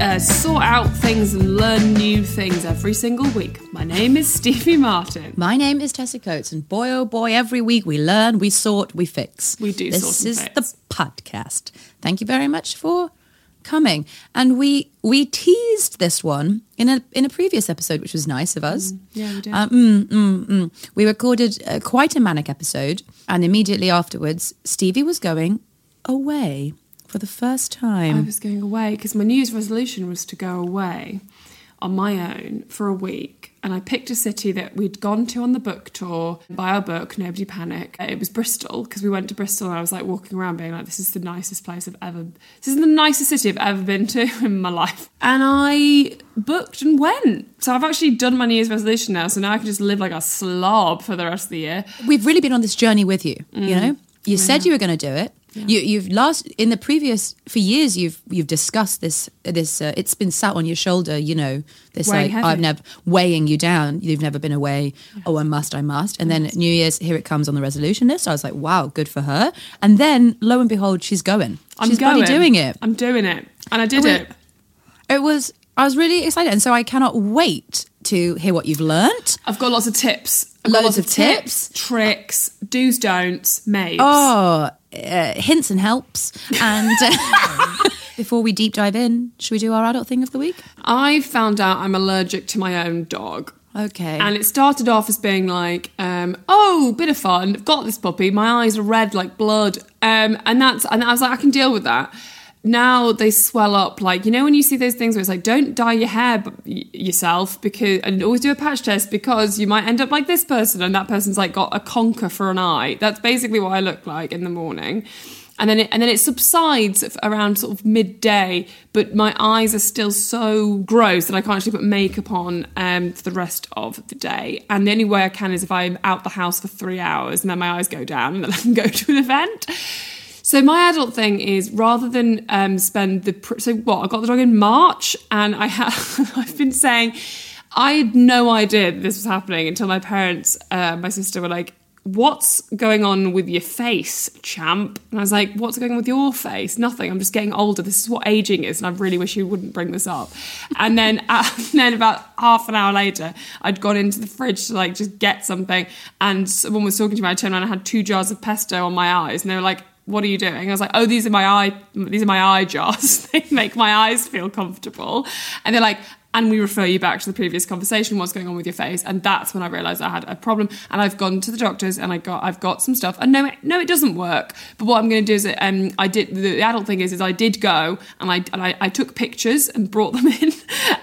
uh, sort out things and learn new things every single week. My name is Stevie Martin. My name is Tessa Coates, and boy, oh boy, every week we learn, we sort, we fix. We do This is fix. the podcast. Thank you very much for coming. And we we teased this one in a in a previous episode, which was nice of us. Yeah, we did. Uh, mm, mm, mm. We recorded uh, quite a manic episode, and immediately afterwards, Stevie was going away for the first time. I was going away because my New Year's resolution was to go away on my own for a week. And I picked a city that we'd gone to on the book tour, buy our book, Nobody Panic. It was Bristol because we went to Bristol and I was like walking around being like, this is the nicest place I've ever, this is the nicest city I've ever been to in my life. And I booked and went. So I've actually done my New Year's resolution now. So now I can just live like a slob for the rest of the year. We've really been on this journey with you. Mm. You know, you said you were going to do it. You, you've last in the previous four years. You've you've discussed this. This uh, it's been sat on your shoulder. You know, this like. I've never weighing you down. You've never been away. Oh, I must. I must. And then New Year's, here it comes on the resolution list. I was like, wow, good for her. And then lo and behold, she's going. I'm she's going. doing it. I'm doing it. And I did it. It was. I was really excited, and so I cannot wait to hear what you've learnt. I've got lots of tips. I've got Loads lots of tips. tricks, do's, don'ts, maybes. Oh, uh, hints and helps. And uh, before we deep dive in, should we do our adult thing of the week? I found out I'm allergic to my own dog. Okay. And it started off as being like, um, oh, bit of fun. I've got this puppy. My eyes are red like blood. Um, and that's and I was like, I can deal with that. Now they swell up like you know when you see those things where it's like don't dye your hair yourself because and always do a patch test because you might end up like this person and that person's like got a conker for an eye. That's basically what I look like in the morning. And then it, and then it subsides around sort of midday, but my eyes are still so gross that I can't actually put makeup on um, for the rest of the day. And the only way I can is if I'm out the house for three hours and then my eyes go down and then I can go to an event. So my adult thing is rather than um, spend the pr- so what I got the dog in March and I have I've been saying I had no idea that this was happening until my parents, uh, my sister were like, "What's going on with your face, champ?" And I was like, "What's going on with your face? Nothing. I'm just getting older. This is what aging is, and I really wish you wouldn't bring this up." And then, uh, then about half an hour later, I'd gone into the fridge to like just get something, and someone was talking to me. I turned around and I had two jars of pesto on my eyes, and they were like what are you doing? I was like, oh, these are my eye, these are my eye jars. they make my eyes feel comfortable. And they're like, and we refer you back to the previous conversation. What's going on with your face? And that's when I realised I had a problem. And I've gone to the doctors and I got, I've got some stuff. And no, it, no, it doesn't work. But what I'm going to do is, um, I did. The adult thing is, is I did go and I and I, I took pictures and brought them in.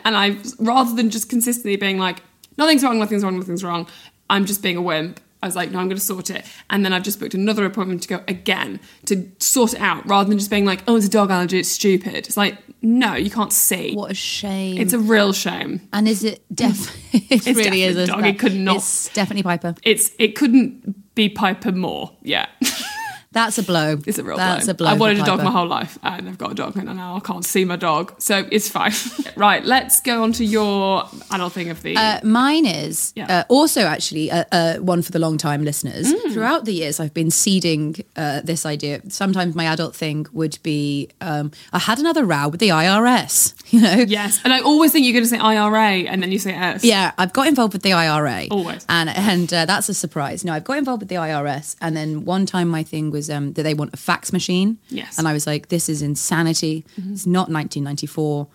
and I, rather than just consistently being like, nothing's wrong, nothing's wrong, nothing's wrong. I'm just being a wimp. I was like, no, I'm going to sort it. And then I've just booked another appointment to go again to sort it out rather than just being like, oh, it's a dog allergy, it's stupid. It's like, no, you can't see. what a shame. It's a real shame. and is it def? it really definitely is. a dog. It could not- It's definitely Piper. It's It couldn't be Piper more. Yeah. That's a blow. It's a real That's blow. a blow. I wanted a dog my whole life, and I've got a dog, and now I can't see my dog, so it's fine. right, let's go on to your adult thing of the. Uh, mine is Yeah. uh, also actually uh, uh, one for the long time listeners. Mm. Throughout the years, I've been seeding uh, this idea. Sometimes my adult thing would be um, I had another row with the IRS. You know, yes, and I always think you're going to say IRA, and then you say S. Yeah, I've got involved with the IRA. Always. And and uh, that's a surprise. No, I've got involved with the IRS. And then one time my thing was um, that they want a fax machine. Yes. And I was like, this is insanity. It's not 1994.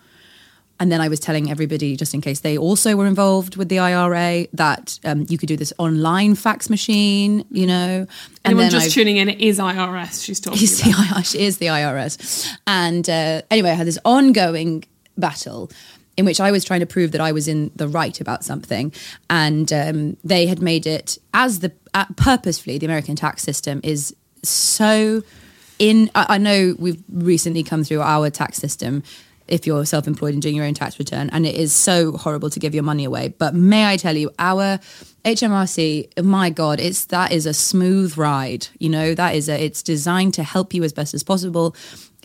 And then I was telling everybody, just in case they also were involved with the IRA, that um, you could do this online fax machine, you know. And Anyone just I've- tuning in, it is IRS she's talking the, about. IR she is the IRS. And uh, anyway, I had this ongoing battle in which I was trying to prove that I was in the right about something. And um, they had made it as the uh, purposefully, the American tax system is so in. I, I know we've recently come through our tax system. If you're self-employed and doing your own tax return, and it is so horrible to give your money away. But may I tell you, our HMRC, my God, it's that is a smooth ride. You know, that is a. It's designed to help you as best as possible.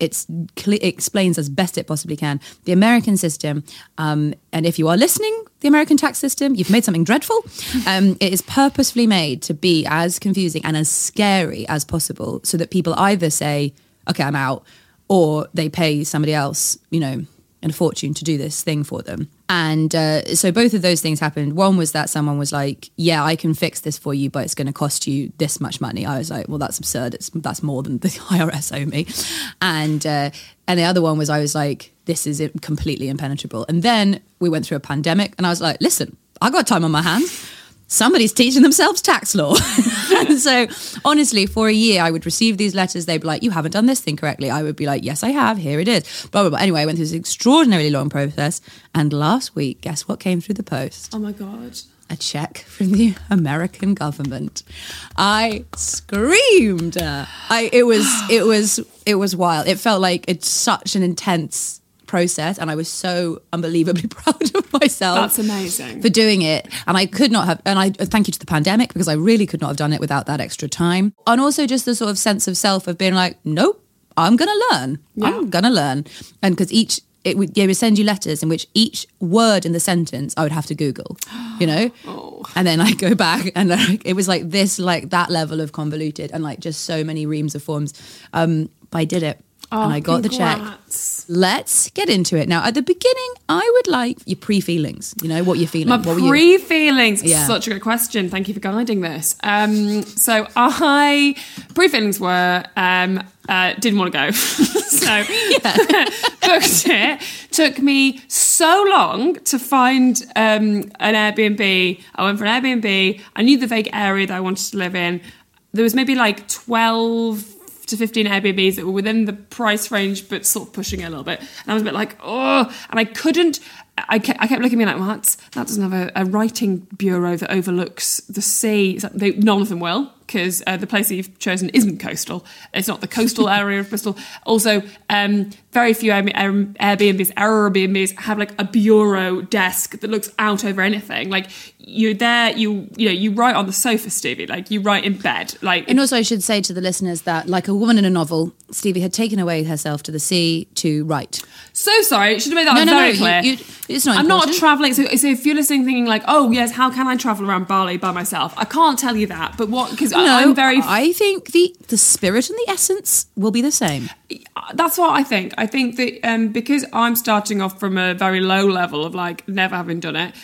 It explains as best it possibly can the American system. Um, and if you are listening, the American tax system, you've made something dreadful. Um, it is purposefully made to be as confusing and as scary as possible, so that people either say, "Okay, I'm out," or they pay somebody else, you know, a fortune to do this thing for them. And uh, so both of those things happened. One was that someone was like, "Yeah, I can fix this for you, but it's going to cost you this much money." I was like, "Well, that's absurd. It's that's more than the IRS owe me." And uh, and the other one was I was like, "This is completely impenetrable." And then we went through a pandemic, and I was like, "Listen, I got time on my hands." Somebody's teaching themselves tax law. and so, honestly, for a year, I would receive these letters. They'd be like, You haven't done this thing correctly. I would be like, Yes, I have. Here it is. Blah, blah, blah. Anyway, I went through this extraordinarily long process. And last week, guess what came through the post? Oh my god. a check from the American government. I screamed. I it was it was it was wild. It felt like it's such an intense process and I was so unbelievably proud of myself. That's amazing. For doing it. And I could not have and I thank you to the pandemic because I really could not have done it without that extra time. And also just the sort of sense of self of being like, nope, I'm gonna learn. I'm gonna learn. And because each it would, they would send you letters in which each word in the sentence I would have to Google, you know, Oh. and then I go back and like, it was like this, like that level of convoluted and like just so many reams of forms. Um, but I did it Oh, and I got the check. Let's get into it now. At the beginning, I would like your pre feelings. You know what you're feeling. My what were you? pre feelings. Yeah. Such a good question. Thank you for guiding this. Um, so I pre feelings were um, uh, didn't want to go, so booked it. Took me so long to find um, an Airbnb. I went for an Airbnb. I knew the vague area that I wanted to live in. There was maybe like twelve to 15 Airbnbs that were within the price range, but sort of pushing it a little bit. And I was a bit like, oh, and I couldn't. I kept, I kept looking at me like, well, that's, that doesn't have a, a writing bureau that overlooks the sea. They, none of them will, because uh, the place that you've chosen isn't coastal. It's not the coastal area of Bristol. Also, um, very few Air- Air- Airbnbs, Airbnbs have like a bureau desk that looks out over anything. Like you're there, you you know, you write on the sofa, Stevie. Like you write in bed. Like And also, I should say to the listeners that, like a woman in a novel, Stevie had taken away herself to the sea to write. So sorry, should have made that No, no, very no, clear. you- you- it's not I'm not traveling. So, so if you're listening, thinking like, "Oh yes, how can I travel around Bali by myself?" I can't tell you that. But what? Because No, I'm very. I think the the spirit and the essence will be the same. That's what I think. I think that um, because I'm starting off from a very low level of like never having done it.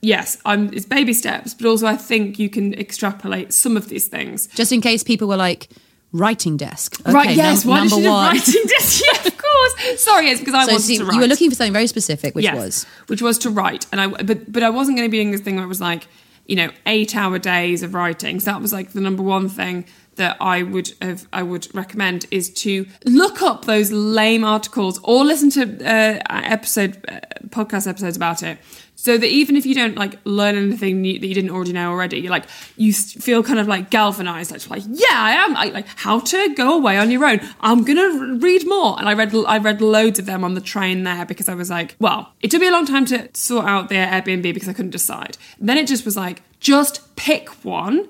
Yes, I'm. It's baby steps, but also I think you can extrapolate some of these things. Just in case people were like, writing desk. Okay, right? Yes. num- why did number you one. writing desk? yeah, of course. Sorry, it's because I So wanted see, to write. you were looking for something very specific, which Yes, was which was to write, and I but but I wasn't going to be doing this thing where it was like you know eight hour days of writing. So that was like the number one thing that I would have I would recommend is to look up those lame articles or listen to uh, episode uh, podcast episodes about it. So that even if you don't like learn anything new, that you didn't already know already, you're like you feel kind of like galvanized, like, like yeah, I am. I, like how to go away on your own. I'm gonna read more, and I read I read loads of them on the train there because I was like, well, it took me a long time to sort out the Airbnb because I couldn't decide. Then it just was like, just pick one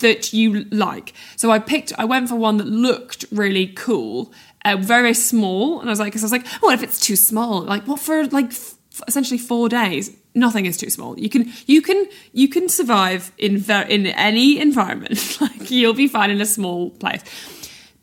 that you like. So I picked, I went for one that looked really cool, uh, very, small. And I was like, I was like, oh, what if it's too small? Like, what for like f- essentially four days? Nothing is too small. You can, you can, you can survive in ver- in any environment. like you'll be fine in a small place.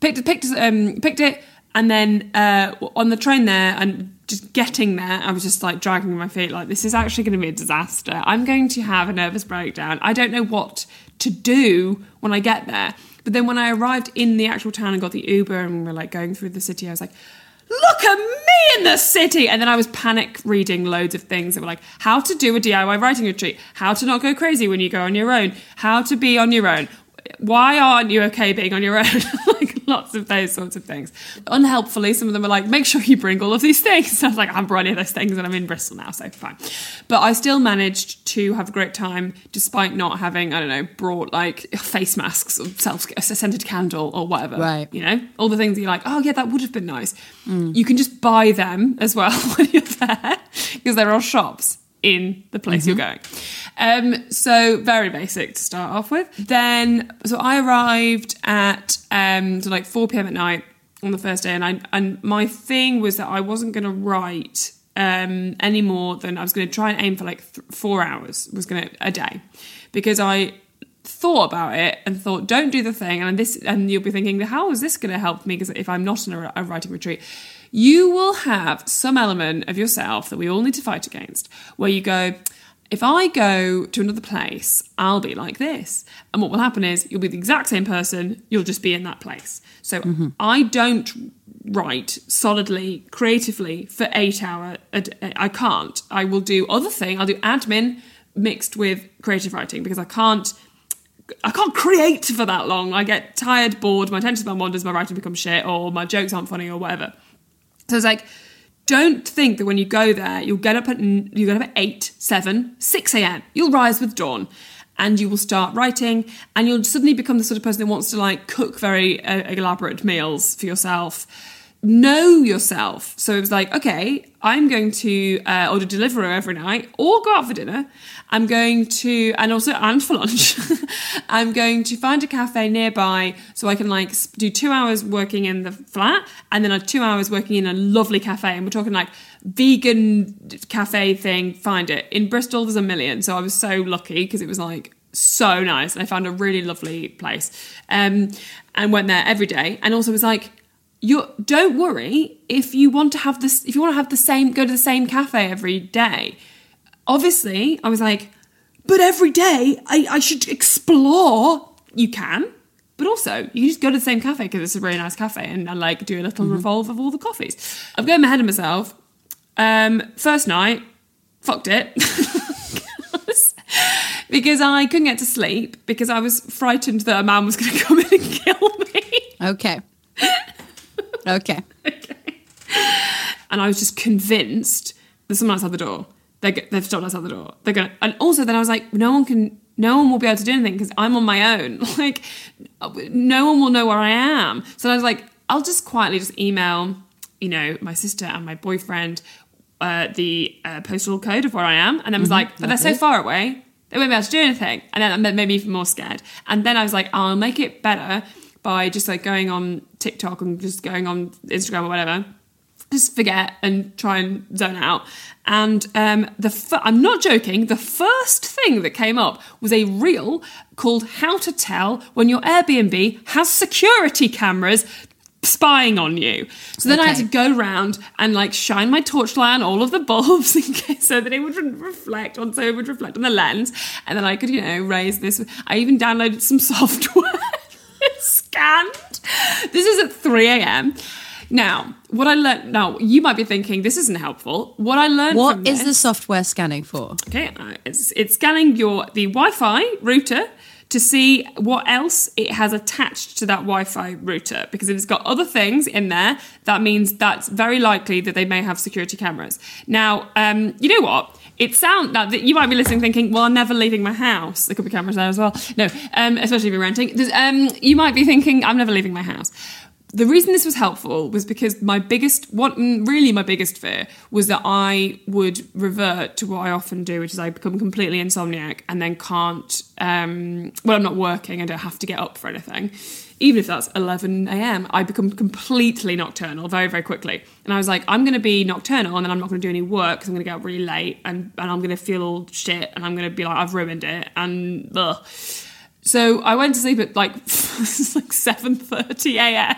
Picked, picked, um, picked it, and then uh, on the train there and just getting there, I was just like dragging my feet, like, this is actually going to be a disaster. I'm going to have a nervous breakdown. I don't know what to do when I get there. But then when I arrived in the actual town and got the Uber and we were like going through the city, I was like, look at me in the city. And then I was panic reading loads of things that were like how to do a DIY writing retreat, how to not go crazy when you go on your own, how to be on your own. Why aren't you okay being on your own? like lots of those sorts of things. Unhelpfully, some of them were like, make sure you bring all of these things. I was like, I'm brought any of those things and I'm in Bristol now, so fine. But I still managed to have a great time despite not having, I don't know, brought like face masks or self a scented candle or whatever. Right. You know, all the things that you're like, oh yeah, that would have been nice. Mm. You can just buy them as well when you're there because there are shops in the place you're going. Um, so very basic to start off with. Then, so I arrived at um, so like 4 p.m. at night on the first day, and I and my thing was that I wasn't going to write um, any more than I was going to try and aim for like th- four hours was going to a day because I thought about it and thought don't do the thing and this and you'll be thinking how is this going to help me because if i'm not in a, a writing retreat you will have some element of yourself that we all need to fight against where you go if i go to another place i'll be like this and what will happen is you'll be the exact same person you'll just be in that place so mm-hmm. i don't write solidly creatively for eight hour a day. i can't i will do other thing i'll do admin mixed with creative writing because i can't I can't create for that long. I get tired, bored, my attention span wanders, my writing becomes shit, or my jokes aren't funny, or whatever. So it's like, don't think that when you go there, you'll get up at you get up at eight, seven, six a.m. You'll rise with dawn, and you will start writing, and you'll suddenly become the sort of person that wants to like cook very uh, elaborate meals for yourself. Know yourself. So it was like, okay, I'm going to uh, order Deliveroo every night, or go out for dinner. I'm going to, and also and for lunch. I'm going to find a cafe nearby so I can like do two hours working in the flat, and then two hours working in a lovely cafe. And we're talking like vegan cafe thing. Find it in Bristol. There's a million, so I was so lucky because it was like so nice, and I found a really lovely place, um, and went there every day. And also was like you don't worry if you want to have this if you want to have the same go to the same cafe every day. Obviously i was like but every day i, I should explore. You can but also you just go to the same cafe because it's a really nice cafe and, and like do a little revolve of all the coffees. I'm going ahead of myself. Um first night fucked it. Because i couldn't get to sleep because i was frightened that a man was going to come in and kill me. Okay. Okay. Okay. And I was just convinced there's someone outside the door. They're, go- they've stopped outside the door. They're gonna, and also then I was like, no one can, no one will be able to do anything because I'm on my own. Like, no one will know where I am. So I was like, I'll just quietly just email, you know, my sister and my boyfriend uh, the uh, postal code of where I am, and then was like, but they're so far away, they won't be able to do anything. And then that made me even more scared. And then I was like, I'll make it better by just like going on TikTok and just going on Instagram or whatever just forget and try and zone out. And um, the f- I'm not joking. The first thing that came up was a reel called "How to Tell When Your Airbnb Has Security Cameras." Spying on you. So then I had to go round and like shine my torchlight on all of the bulbs in case so that it would re- reflect on so it would reflect on the lens, and then I could you know raise this. I even downloaded some software. Scanned. This is at 3 a.m. Now, what I learned. Now, you might be thinking this isn't helpful. What I learned. What is the this, software scanning for? Okay, uh, it's, it's scanning your the Wi-Fi router to see what else it has attached to that Wi-Fi router because if it's got other things in there, that means that's very likely that they may have security cameras. Now, um, you know what? It sounds now you might be listening, thinking, "Well, I'm never leaving my house." There could be cameras there as well. No, um, especially if you're renting. Um, you might be thinking, "I'm never leaving my house." the reason this was helpful was because my biggest, mm, really my biggest fear was that I would revert to what I often do, which is I become completely insomniac and then can't. Um, well, I'm not working. I don't have to get up for anything, even if that's 11 a.m. I become completely nocturnal very, very quickly. And I was like, I'm going to be nocturnal, and then I'm not going to do any work because I'm going to get up really late, and and I'm going to feel all shit, and I'm going to be like, I've ruined it, and ugh. So I went to sleep at like like seven thirty a.m.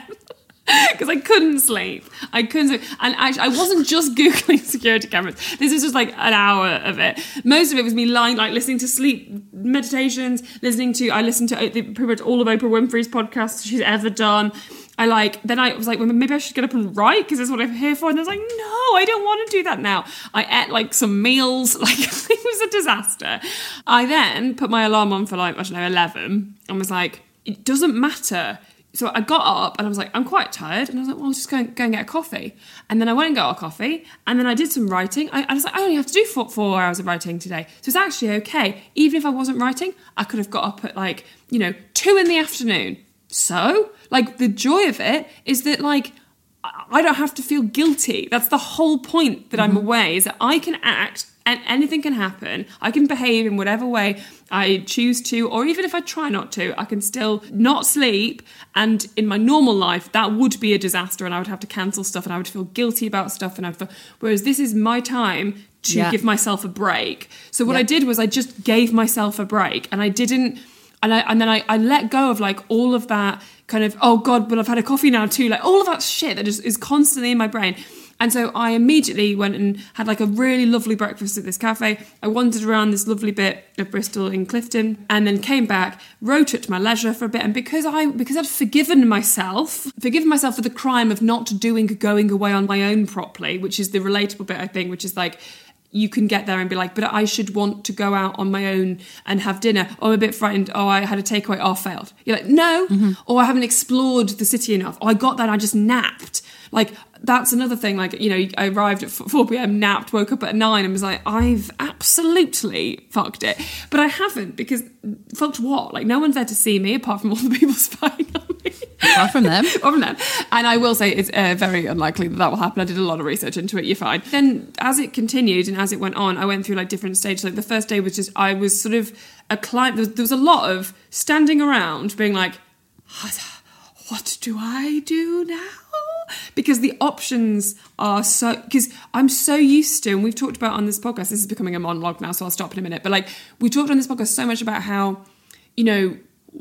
because I couldn't sleep. I couldn't sleep, and actually, I wasn't just googling security cameras. This is just like an hour of it. Most of it was me lying, like listening to sleep meditations, listening to. I listened to uh, pretty much all of Oprah Winfrey's podcasts she's ever done. I like. Then I was like, well, maybe I should get up and write because that's what I'm here for. And I was like, no, I don't want to do that now. I ate like some meals. Like it was a disaster. I then put my alarm on for like I don't know eleven and was like, it doesn't matter so I got up and I was like, I'm quite tired. And I was like, well, I'll just go and, go and get a coffee. And then I went and got a coffee. And then I did some writing. I, I was like, I only have to do four, four hours of writing today. So it's actually okay. Even if I wasn't writing, I could have got up at like, you know, two in the afternoon. So, like, the joy of it is that, like, I I don't have to feel guilty. That's the whole point that I'm mm-hmm. away is that I can act and anything can happen. I can behave in whatever way I choose to, or even if I try not to, I can still not sleep. And in my normal life, that would be a disaster, and I would have to cancel stuff, and I would feel guilty about stuff. And I'd feel, whereas this is my time to Yeah. give myself a break. So what Yeah. I did was I just gave myself a break, and I didn't. And I and then I, I let go of like all of that kind of oh god, but I've had a coffee now too, like all of that shit that just is constantly in my brain. And so I immediately went and had like a really lovely breakfast at this cafe. I wandered around this lovely bit of Bristol in Clifton and then came back, wrote at my leisure for a bit. And because I because I'd forgiven myself, forgiven myself for the crime of not doing going away on my own properly, which is the relatable bit I think, which is like you can get there and be like, but I should want to go out on my own and have dinner. Oh, I'm a bit frightened. Oh, I had a takeaway. Oh, failed. You're like, no. Mm-hmm. Or I haven't explored the city enough. Oh, I got that. I just napped. Like, that's another thing. Like, you know, I arrived at 4 p.m., napped, woke up at 9 and was like, I've absolutely fucked it. But I haven't because fucked what? Like, no one's there to see me apart from all the people spying on me. Apart from them. Apart from them. And I will say it's uh, very unlikely that that will happen. I did a lot of research into it. You're fine. Then, as it continued and as it went on, I went through like different stages. Like the first day was just I was sort of a client. There was, there was a lot of standing around, being like, "What do I do now?" Because the options are so. Because I'm so used to, and we've talked about on this podcast. This is becoming a monologue now, so I'll stop in a minute. But like we talked on this podcast so much about how, you know,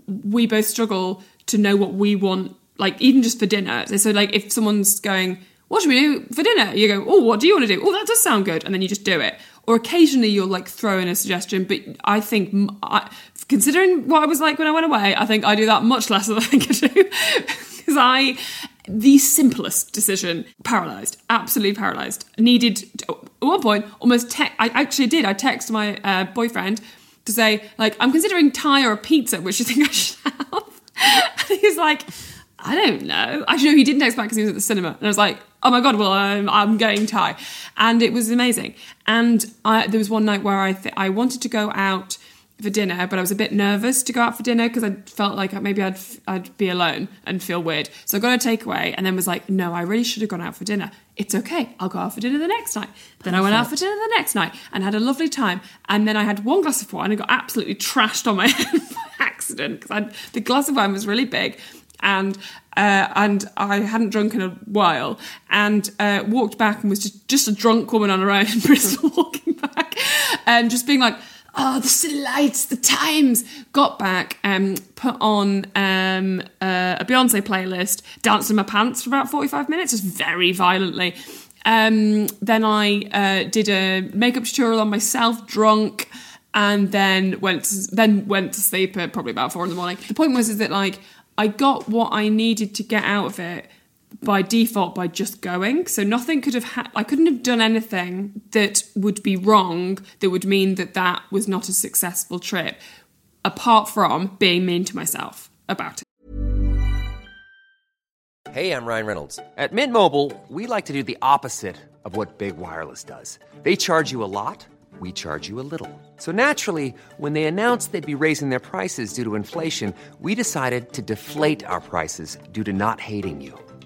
we both struggle to know what we want, like even just for dinner. So, like, if someone's going, "What should we do for dinner?" You go, "Oh, what do you want to do?" Oh, that does sound good, and then you just do it. Or occasionally you'll like throw in a suggestion, but I think, I, considering what I was like when I went away, I think I do that much less than I think I do because I. The simplest decision, paralyzed, absolutely paralyzed. Needed at one point almost. Te- I actually did. I texted my uh, boyfriend to say, like, I'm considering Thai or a pizza, which you think I should have? And he was like, I don't know. Actually, no, he didn't text back because he was at the cinema. And I was like, oh my God, well, I'm, I'm going Thai. And it was amazing. And I, there was one night where I, th- I wanted to go out for dinner, but I was a bit nervous to go out for dinner because I felt like maybe I'd, I'd be alone and feel weird. So I got a takeaway and then was like, no, I really should have gone out for dinner. It's okay. I'll go out for dinner the next night. Then I went out for dinner the next night and had a lovely time. And then I had one glass of wine and got absolutely trashed on my head by accident because the glass of wine was really big and uh, and I hadn't drunk in a while and uh, walked back and was just, just a drunk woman on her own in Bristol walking back and just being like oh the city lights the times got back um put on um uh, a Beyonce playlist danced in my pants for about 45 minutes just very violently um then I uh, did a makeup tutorial on myself drunk and then went to, then went to sleep at probably about four in the morning. The point was is that like I got what I needed to get out of it by default by just going. So nothing could have ha- I couldn't have done anything that would be wrong that would mean that that was not a successful trip apart from being mean to myself about it. Hey, I'm Ryan Reynolds. At Mint Mobile, we like to do the opposite of what Big Wireless does. They charge you a lot, we charge you a little. So naturally, when they announced they'd be raising their prices due to inflation, we decided to deflate our prices due to not hating you.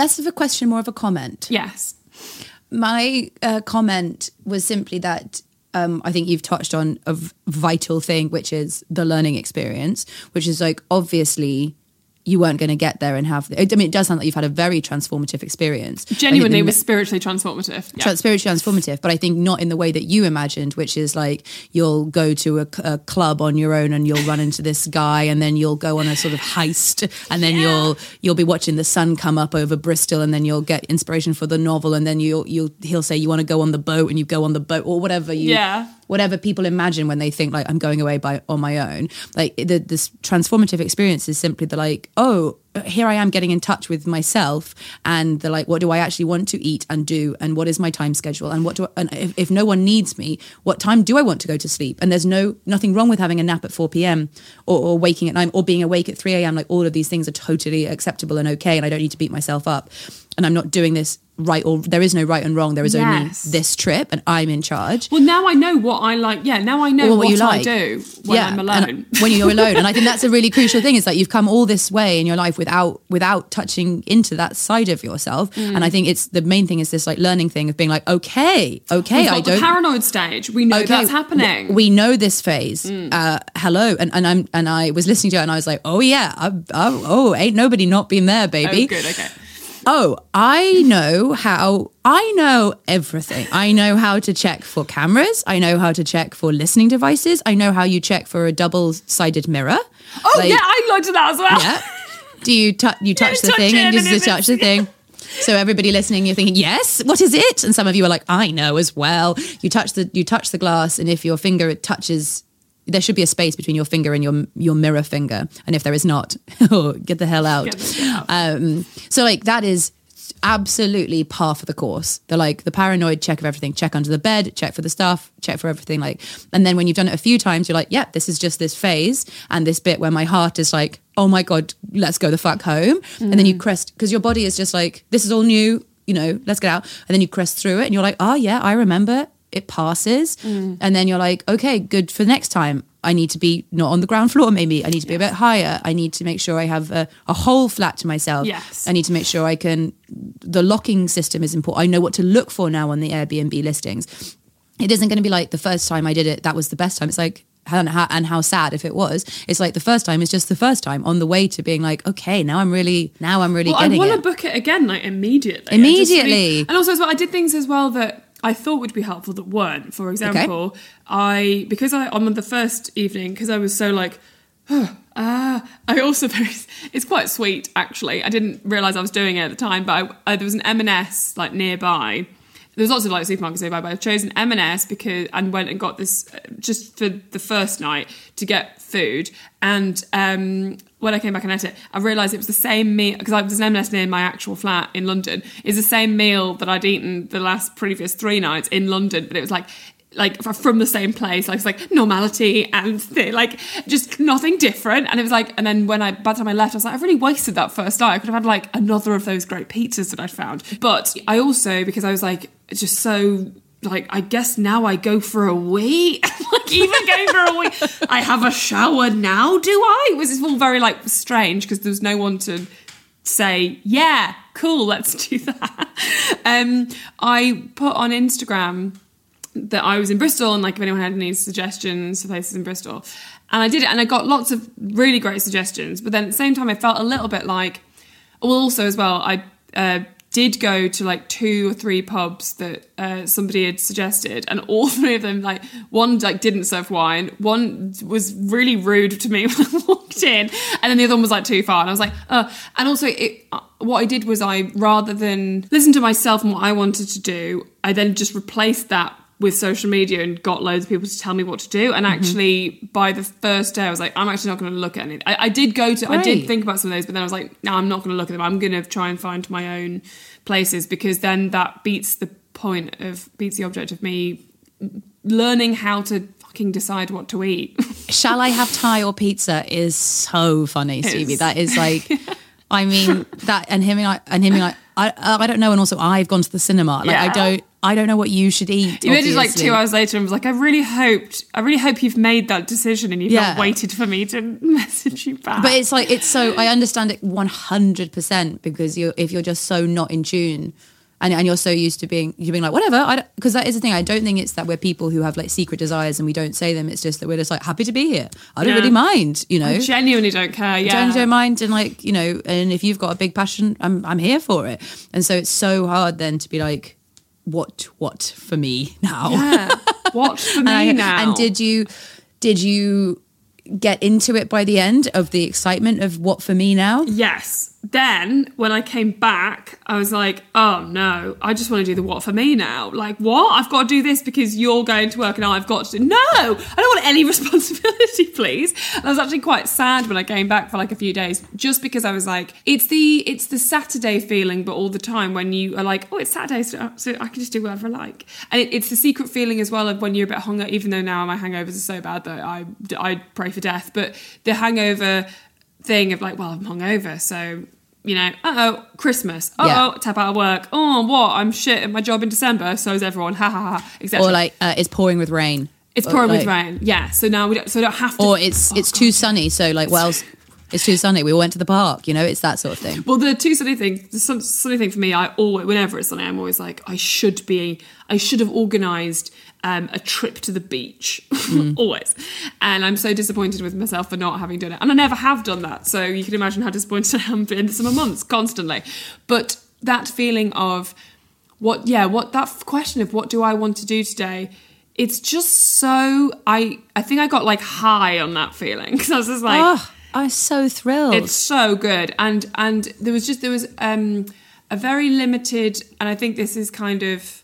Less of a question, more of a comment. Yes. My uh, comment was simply that um, I think you've touched on a vital thing, which is the learning experience, which is like obviously you weren't going to get there and have. I mean, it does sound like you've had a very transformative experience. Genuinely, it was spiritually transformative. Yeah. spiritually transformative, but I think not in the way that you imagined, which is like you'll go to a club on your own and you'll run into this guy, and then you'll go on a sort of heist, and then you'll you'll be watching the sun come up over Bristol, and then you'll get inspiration for the novel, and then you'll you'll he'll say you want to go on the boat, and you go on the boat or whatever you Yeah. Whatever people imagine when they think like I'm going away by on my own. Like the this transformative experience is simply the like, oh, Uh, here I am getting in touch with myself and the like, what do I actually want to eat and do, and what is my time schedule, and what do I, and if, if no one needs me, what time do I want to go to sleep? And there's no nothing wrong with having a nap at 4 p.m. or, or waking at nine or being awake at 3 a.m. Like all of these things are totally acceptable and okay, and I don't need to beat myself up. And I'm not doing this right or there is no right and wrong. There is Yes. only this trip, and I'm in charge. Well, now I know what I like. Yeah, now I know Or what, what you I like. do when I'm and alone. when you're alone and i think that's a really crucial thing is that you've come all this way in your life without without touching into that side of yourself Mm. and i think it's the main thing is this like learning thing of being like okay okay i don't paranoid stage. We know okay, that's happening. Mm. we know this phase uh hello and, and i'm and i was listening to it and i was like oh yeah I, oh, oh ain't nobody not been there baby oh, good. Okay. Oh, I know how. I know everything. I know how to check for cameras. I know how to check for listening devices. I know how you check for a double-sided mirror. Oh Like, yeah, I at that as well. yeah. Do you touch? You touch the thing and just touch the thing. So everybody listening, you're thinking, yes, what is it? And some of you are like, I know as well. You touch the you touch the glass, and if your finger touches, there should be a space between your finger and your your mirror finger. And if there is not, oh, get the hell out. Get the hell out. Um, so like that is absolutely par for the course. They're like the paranoid check of everything, check under the bed, check for the stuff, check for everything. Like, and then when you've done it a few times, you're like, yeah, this is just this phase and this bit where my heart is like, oh my god, let's go the fuck home. And then you mm. crest because your body is just like, this is all new, you know, let's get out. And then you crest through it and you're like, oh yeah, I remember. It passes, mm. and then you're like, okay, good for the next time. I need to be not on the ground floor, maybe. I need to be a bit higher. I need to make sure I have a, a whole flat to myself. Yes. I need to make sure I can. The locking system is important. I know what to look for now on the Airbnb listings. It isn't going to be like the first time I did it, that was the best time. It's like, and how, and how sad if it was. It's like the first time is just the first time on the way to being like, okay, now I'm really, now I'm really Well, I want to book it again, like immediately. I Immediately. really- and also as well, I did things as well that I thought would be helpful that weren't. For example, I because I on the first evening because I was so like. Ah, I also very. It's quite sweet, actually. I didn't realize I was doing it at the time, but I, uh, there was an M&S like nearby. There's lots of like supermarkets nearby, but I've chosen M&S because and went and got this uh, just for the first night to get food. And um, when I came back and ate it, I realised it was the same meal because there's an M&S near my actual flat in London. Is the same meal that I'd eaten the last previous three nights in London, but it was like like from the same place. Like it's like normality and like just nothing different. And it was like, and then when I by the time I left, I was like, I've really wasted that first night. I could have had like another of those great pizzas that I'd found. But I also because I was like just so like I guess now I go for a wee. like even going for a wee, I have a shower now. Do I? It was all very like strange because there was no one to say, yeah, cool, let's do that. Um, I put on Instagram that I was in Bristol and like if anyone had any suggestions for places in Bristol. And I did it and I got lots of really great suggestions. But then at the same time, I felt a little bit like, well, also as well, I uh, did go to like two or three pubs that uh, somebody had suggested, and all three of them, like one like didn't serve wine, one was really rude to me when I walked in, and then the other one was like too far, and I was like, uh, and also it, uh, what I did was I rather than listen to myself and what I wanted to do, I then just replaced that with social media and got loads of people to tell me what to do. And mm-hmm. actually, by the first day, I was like, I'm actually not going to look at anything. I, I did go to, I did think about some of those, but then I was like, no, I'm not going to look at them. I'm going to try and find my own places because then that beats the point of, beats the object of me learning how to fucking decide what to eat. Shall I have Thai or pizza is so funny, Stevie. That is like, I mean that, and him and I, and him and I, I, I don't know. And also, I've gone to the cinema. Like, I don't, I don't know what you should eat. You messaged like two hours later and was like, I really hoped, I really hope you've made that decision and you've Yeah. not waited for me to message you back. But it's like it's so I understand it one hundred percent because you're, if you're just so not in tune. And, and you're so used to being you're being like whatever I because that is the thing I don't think it's that we're people who have like secret desires and we don't say them it's just that we're just like happy to be here I don't Yeah. really mind you know I genuinely don't care. Yeah. don't, don't mind and like you know and if you've got a big passion I'm I'm here for it and so it's so hard then to be like what what for me now Yeah. Watch for me and, I- now. and did you did you get into it by the end of the excitement of what for me now Yes. Then when I came back, I was like, oh no, I just want to do the what for me now. Like, what? I've got to do this because you're going to work and I've got to do. No, I don't want any responsibility, please. And I was actually quite sad when I came back for like a few days, just because I was like, it's the it's the Saturday feeling, but all the time when you are like, oh, it's Saturday, so, so I can just do whatever I like. And it, it's the secret feeling as well of when you're a bit hungover, even though now my hangovers are so bad that I I pray for death, but the hangover thing of like, well, I'm hungover, so you know, uh oh, Christmas, uh oh, Yeah. tap out of work, oh, what, I'm shit at my job in December, so is everyone, ha ha ha, etc. or like uh, it's pouring with rain it's Or, pouring with rain, yeah. So now we don't, so we don't have to, or it's Oh, it's God. too sunny so like well it's too sunny we all went to the park you know it's that sort of thing Well, the too sunny thing, the sunny thing for me, I always, whenever it's sunny, I'm always like, I should be, I should have organised um, a trip to the beach, always. And I'm so disappointed with myself for not having done it. And I never have done that. So you can imagine how disappointed I am in the summer months constantly. But that feeling of what, yeah, what that question of what do I want to do today? It's just so I I think I got like high on that feeling because I was just like oh i'm so thrilled it's so good and and there was just there was um a very limited and i think this is kind of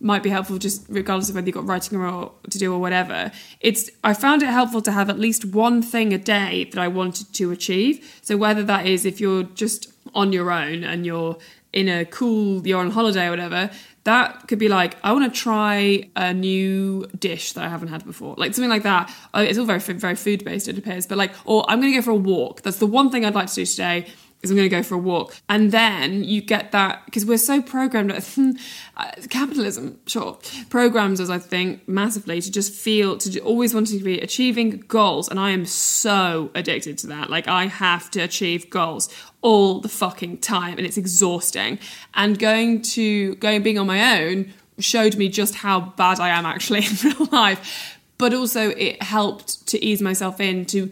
might be helpful just regardless of whether you've got writing or to do or whatever. It's i found it helpful to have at least one thing a day that i wanted to achieve. So whether that is if you're just on your own and you're in a cool you're on holiday or whatever that could be like i want to try a new dish that i haven't had before. Like something like that. Uh, it's all very very food based it appears but like or i'm going to go for a walk. That's the one thing i'd like to do today is I'm going to go for a walk. And then you get that, because we're so programmed, uh, capitalism, sure, programs us, I think, massively to just feel, to always wanting to be achieving goals. And I am so addicted to that. Like, I have to achieve goals all the fucking time, and it's exhausting. And going to, going, being on my own showed me just how bad I am actually in real life. But also, it helped to ease myself into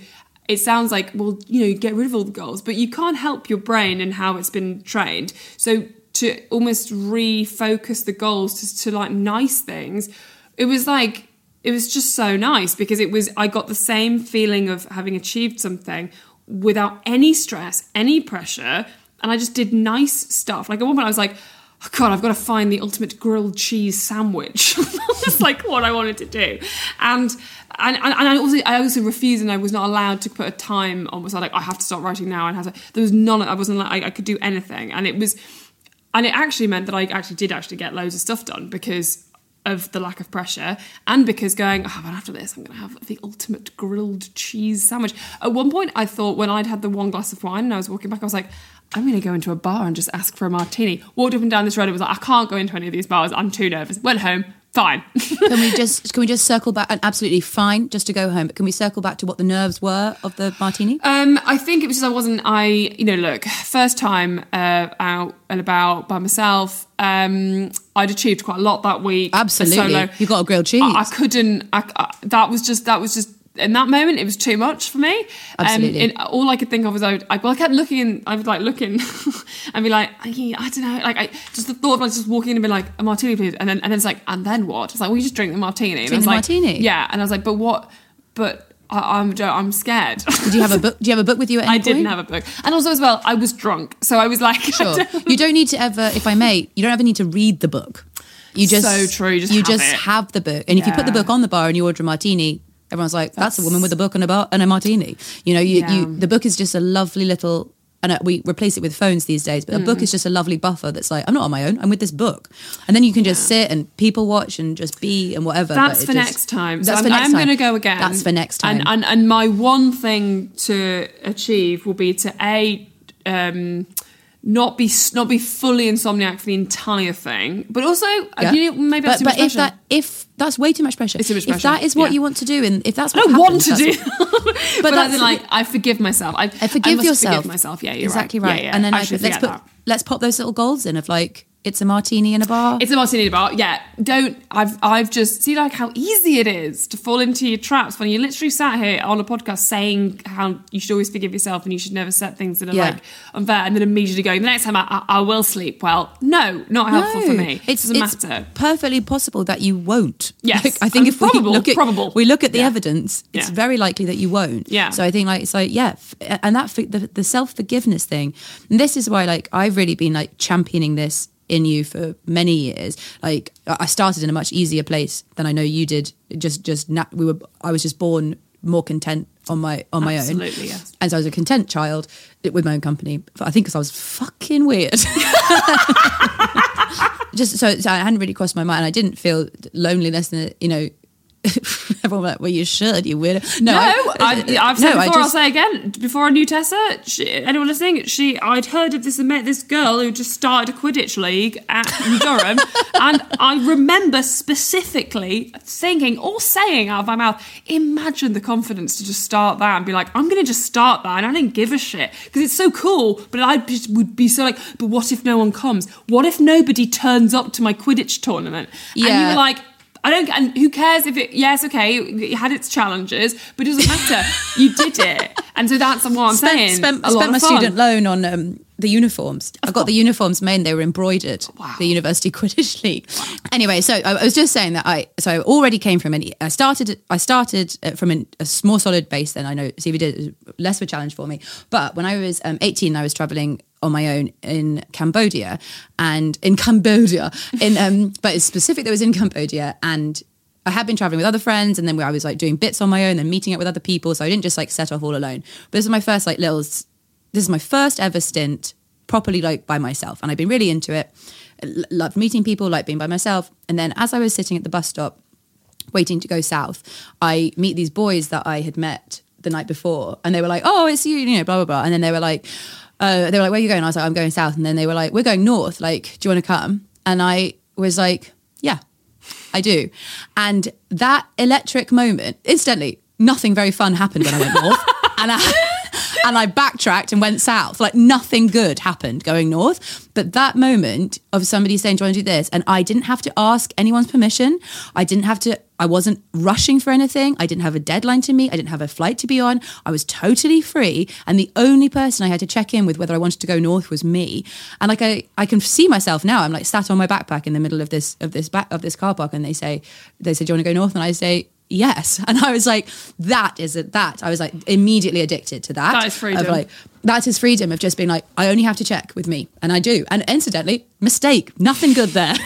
it sounds like well you know you get rid of all the goals but you can't help your brain and how it's been trained. So to almost refocus the goals to, to like nice things it was like it was just so nice because it was i got the same feeling of having achieved something without any stress any pressure and i just did nice stuff. Like at one point i was like oh god i've got to find the ultimate grilled cheese sandwich. That's like what i wanted to do. And and, and, I also I also refused and I was not allowed to put a time on was like I have to start writing now. And have to, there was none I wasn't like I could do anything. And it was and it actually meant that I actually did actually get loads of stuff done because of the lack of pressure and because going oh, but after this I'm going to have the ultimate grilled cheese sandwich. At one point I thought when I'd had the one glass of wine and I was walking back I was like I'm going to go into a bar and just ask for a martini walked up and down this road and was like I can't go into any of these bars I'm too nervous went home fine can we just can we just circle back and absolutely fine just to go home but can we circle back to what the nerves were of the martini Um, I think it was just I wasn't. I you know look first time uh, out and about by myself. Um, I'd achieved quite a lot that week. Absolutely. solo. You got a grilled cheese. I, I couldn't. I, I- that was just that was just in that moment, it was too much for me. Absolutely. Um, and all I could think of was I, would, I, well, I kept looking. And I would like looking and be like, I, I don't know, like I just the thought of like just walking in and be like a martini, please, and then and then it's like, and then what? It's like, well, you just drink the martini. and I Drink was the like, martini? Yeah, and I was like, but what? But I, I'm I'm scared. Did you have a book? Do you have a book with you at any I didn't have a book, and also as well, I was drunk, so I was like, Sure. don't- you don't need to ever, if I may, you don't ever need to read the book. You just So true, you just have it. have the book, and if you put the book on the bar and you order a martini, everyone's like, "That's, a woman with a book and a bar and a martini." You know, you, Yeah. you the book is just a lovely little. And uh, we replace it with phones these days, but a Mm. book is just a lovely buffer that's like, I'm not on my own, I'm with this book. And then you can just sit and people watch and just be and whatever. That's for just- next time. So That's I'm, for I'm time. going to go again. That's for next time. And, and and my one thing to achieve will be to a um, not be not be fully insomniac for the entire thing, but also uh, Yeah. you know, maybe but, that's too but much if pressure. that if that's way too much pressure, It's too much if pressure, that is what yeah. you want to do, and if that's I what don't want to do, that's- but, that's- like I forgive myself. I, I forgive must yourself. Forgive myself. Yeah, you're exactly right. right. Yeah. And then I I should let's put that. let's pop those little goals in of like it's a martini in a bar. It's a martini in a bar. Yeah, don't. I've I've just see like how easy it is to fall into your traps when you literally sat here on a podcast saying how you should always forgive yourself and you should never set things that are Yeah. like unfair, and then immediately going the next time I, I, I will sleep well. No, not helpful for me. It's, It doesn't it's matter. perfectly possible that you won't. Yes, Like, I think and if we look at probable. we look at the Yeah. evidence, it's Yeah. very likely that you won't. Yeah. So I think like it's like yeah, and that for- the, the self forgiveness thing. And this is why like I've really been like championing this in you for many years. Like I started in a much easier place than I know you did. Just just na- we were I was just born more content on my on my own. Absolutely, yes. And so I was a content child with my own company. I think because I was fucking weird. just so, so I hadn't really crossed my mind. I didn't feel loneliness, and you know, everyone like, "Well, you should, you weirdo." No, I, I, I've said no, I before. I'll say again. Before I knew Tessa, she, anyone listening, she I'd heard of this met this girl who just started a Quidditch league at Durham, and I remember specifically thinking or saying out of my mouth, "Imagine the confidence to just start that and be like, I'm going to just start that," and I didn't give a shit because it's so cool. But I would be so like, "But what if no one comes? What if nobody turns up to my Quidditch tournament?" And you Yeah. were like. I don't. And who cares if it? Yes, okay, it had its challenges, but it doesn't matter. you did it, and so that's what I'm spent, saying. spent, spent my fun. student loan on um, the uniforms. I got the uniforms made; they were embroidered. The University Quidditch League. Anyway, so I, I was just saying that I so I already came from an. I started. I started uh, from an, a more solid base. Then I know Stevie did less of a challenge for me. But when I was um, 18, I was traveling on my own in Cambodia and in Cambodia in um but it's specific that was in Cambodia and I had been traveling with other friends and then I was like doing bits on my own and meeting up with other people so I didn't just like set off all alone but this is my first like little this is my first ever stint properly like by myself and I've been really into it L- loved meeting people like being by myself and then as I was sitting at the bus stop waiting to go south, I meet these boys that I had met the night before, and they were like, "Oh, it's you," you know, blah blah blah. And then they were like, uh, "They were like, where are you going?" I was like, "I'm going south." And then they were like, "We're going north. Like, do you want to come?" And I was like, "Yeah, I do." And that electric moment, instantly, nothing very fun happened when I went north, and I. And I backtracked and went south. Like nothing good happened going north. But that moment of somebody saying, Do you want to do this? And I didn't have to ask anyone's permission. I didn't have to, I wasn't rushing for anything. I didn't have a deadline to meet. I didn't have a flight to be on. I was totally free. And the only person I had to check in with whether I wanted to go north was me. And like I, I can see myself now. I'm like sat on my backpack in the middle of this of this back of this car park and they say, they say, Do you want to go north? And I say, yes and i was like that is it that i was like immediately addicted to that That is freedom. of like that is freedom of just being like i only have to check with me and i do and incidentally mistake nothing good there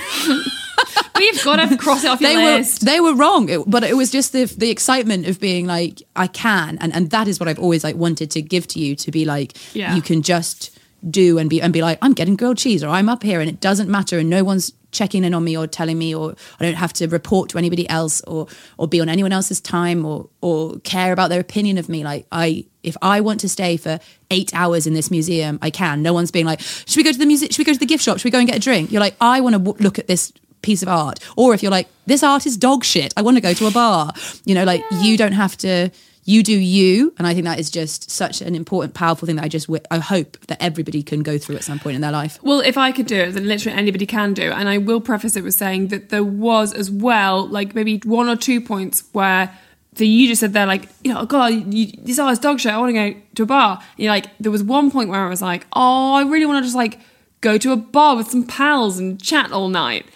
you've got to cross it off your they were list. they were wrong It- but it was just the the excitement of being like i can and and that is what i've always like wanted to give to you to be like Yeah. you can just do and be and be like i'm getting grilled cheese or i'm up here and it doesn't matter and no one's checking in on me or telling me or i don't have to report to anybody else or or be on anyone else's time or or care about their opinion of me. Like i if i want to stay for eight hours in this museum i can. No one's being like should we go to the music should we go to the gift shop? Should we go and get a drink? You're like i want to w- look at this piece of art. Or if you're like this art is dog shit. I want to go to a bar. You know like you don't have to you do you. And i think that is just such an important powerful thing that i just i hope that everybody can go through at some point in their life. Well, if I could do it, then literally anybody can do. And I will preface it with saying that there was as well, like maybe one or two points where so you just said there like you know oh god you, this is dog show I want to go to a bar. And you're like there was one point where I was like oh I really want to just like go to a bar with some pals and chat all night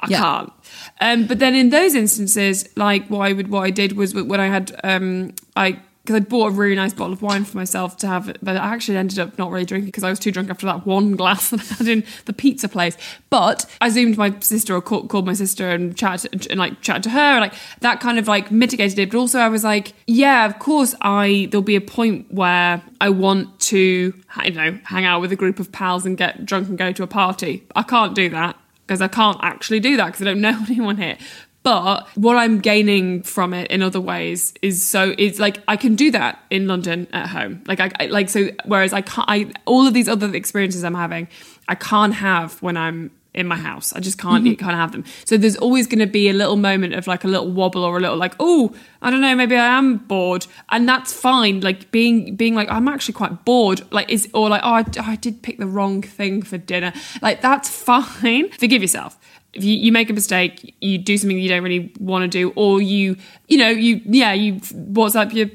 I Yeah. can't um, but then in those instances like what I would what I did was when I had um, I because I bought a really nice bottle of wine for myself to have, but I actually ended up not really drinking because I was too drunk after that one glass that I had in the pizza place. But I zoomed my sister or called, called my sister and chatted and like chatted to her, and like that kind of like mitigated it. But also I was like, yeah, of course I there'll be a point where I want to, I don't know, hang out with a group of pals and get drunk and go to a party. I can't do that because I can't actually do that because I don't know anyone here. But what I'm gaining from it in other ways is so it's like I can do that in London at home. Like I, I like so whereas I can't I all of these other experiences I'm having, I can't have when I'm in my house. I just can't mm-hmm. can't have them. So there's always going to be a little moment of like a little wobble or a little like oh I don't know maybe I am bored and that's fine. Like being being like I'm actually quite bored. Like is or like oh I, I did pick the wrong thing for dinner. Like that's fine. Forgive yourself if you, you make a mistake, you do something you don't really want to do, or you, you know, you, yeah, you WhatsApp your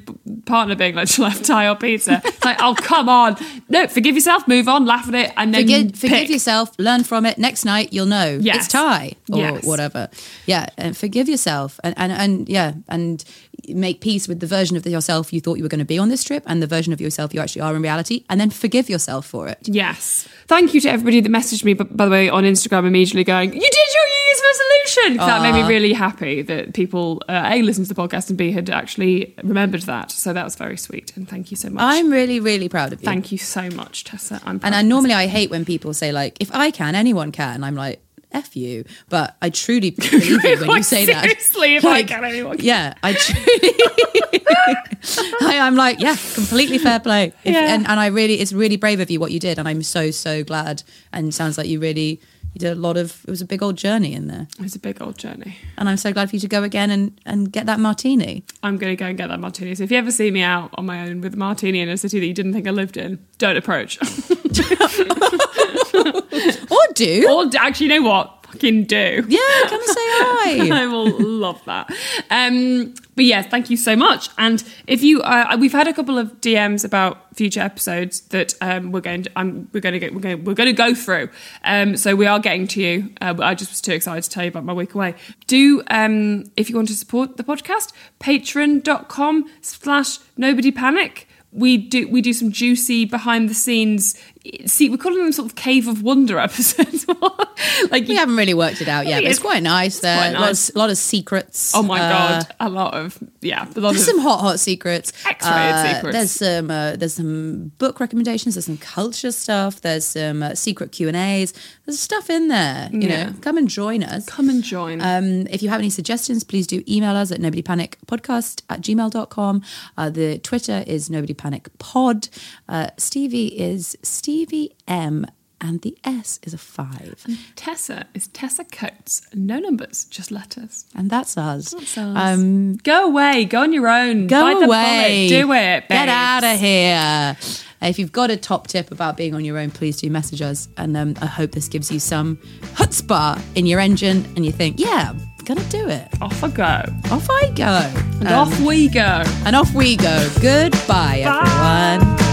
partner being like, shall I have Thai or pizza? It's like, oh, come on. No, forgive yourself, move on, laugh at it, and then Forgive, forgive yourself, learn from it. Next night, you'll know Yes. it's Thai or Yes. whatever. Yeah, and forgive yourself, and, and and yeah, and make peace with the version of yourself you thought you were going to be on this trip, and the version of yourself you actually are in reality, and then forgive yourself for it. Yes. Thank you to everybody that messaged me, by the way, on Instagram immediately going, You did your New Year's resolution! That made me really happy that people, uh, A, listened to the podcast and B, had actually remembered that. So that was very sweet. And thank you so much. I'm really, really proud of you. Thank you so much, Tessa. I'm proud And I of normally I hate when people say like, if I can, anyone can. I'm like, f you. But I truly believe you when you say that. seriously, if I can, anyone can. Yeah, I truly. I, I'm like, yeah, completely fair play. If, Yeah. and, and I really, it's really brave of you what you did, and I'm so so glad. And it sounds like you really. You did a lot of. It was a big old journey in there, It was a big old journey. and I'm so glad for you to go again and and get that martini. I'm going to go and get that martini. So if you ever see me out on my own with a martini in a city that you didn't think I lived in, don't approach. Or do or actually, you know what? Fucking do. yeah, come say hi. I will love that. Um, but yes, thank you so much. And if you, uh, we've had a couple of DMs about future episodes that um, we're going to, um, we're going to get, we're going, we're going to go through. Um, so we are getting to you. Uh, I just was too excited to tell you about my week away. Do um, if you want to support the podcast, patreon.com slash nobody panic. We do we do some juicy behind the scenes. See, we're calling them sort of cave of wonder episodes. like We haven't really worked it out yet, but it's It's- quite nice there. quite A lot nice. of- A lot of secrets. Oh my Uh, god, a lot of yeah, a lot There's of some hot, hot secrets. X-rated secrets. There's some, uh, there's some book recommendations. There's some culture stuff. There's some uh, secret Q and A's. There's stuff in there. You Yeah. know, come and join us. come and join. Um, if you have any suggestions, please do email us at nobodypanicpodcast at gmail.com. Uh, the Twitter is nobodypanicpod. Uh, Stevie is Stevie M, and the S is a five. Tessa is Tessa Coates. No numbers, just letters. And that's us. That's us. Um, Go away, go on your own. Go away. do it. Get out of here. If you've got a top tip about being on your own, please do message us. And um, I hope this gives you some chutzpah in your engine and you think, yeah, I'm going to do it. Off I go. Off I go. And Um, off we go. and off we go. Goodbye, everyone.